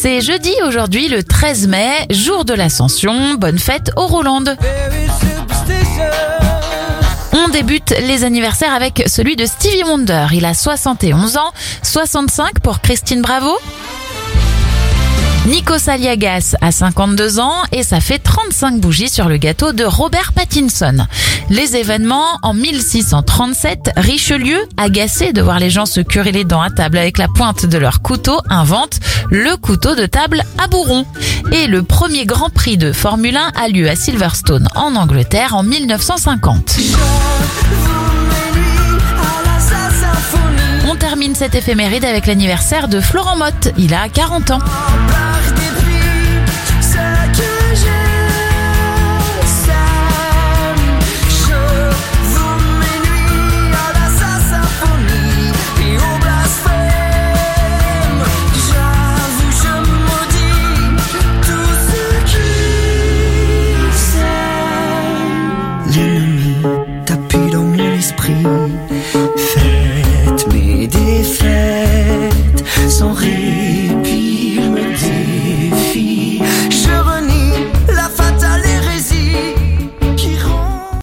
C'est jeudi aujourd'hui, le 13 mai, jour de l'Ascension. Bonne fête au Roland. On débute les anniversaires avec celui de Stevie Wonder. Il a 71 ans, 65 pour Christine Bravo. Nico Saliagas a 52 ans et ça fait 35 bougies sur le gâteau de Robert Pattinson. Les événements, en 1637, Richelieu, agacé de voir les gens se curer les dents à table avec la pointe de leur couteau, invente le couteau de table à bourron. Et le premier Grand Prix de Formule 1 a lieu à Silverstone en Angleterre en 1950. On termine cette éphéméride avec l'anniversaire de Florent Motte. Il a 40 ans. l'ennemi tapis dans mon esprit.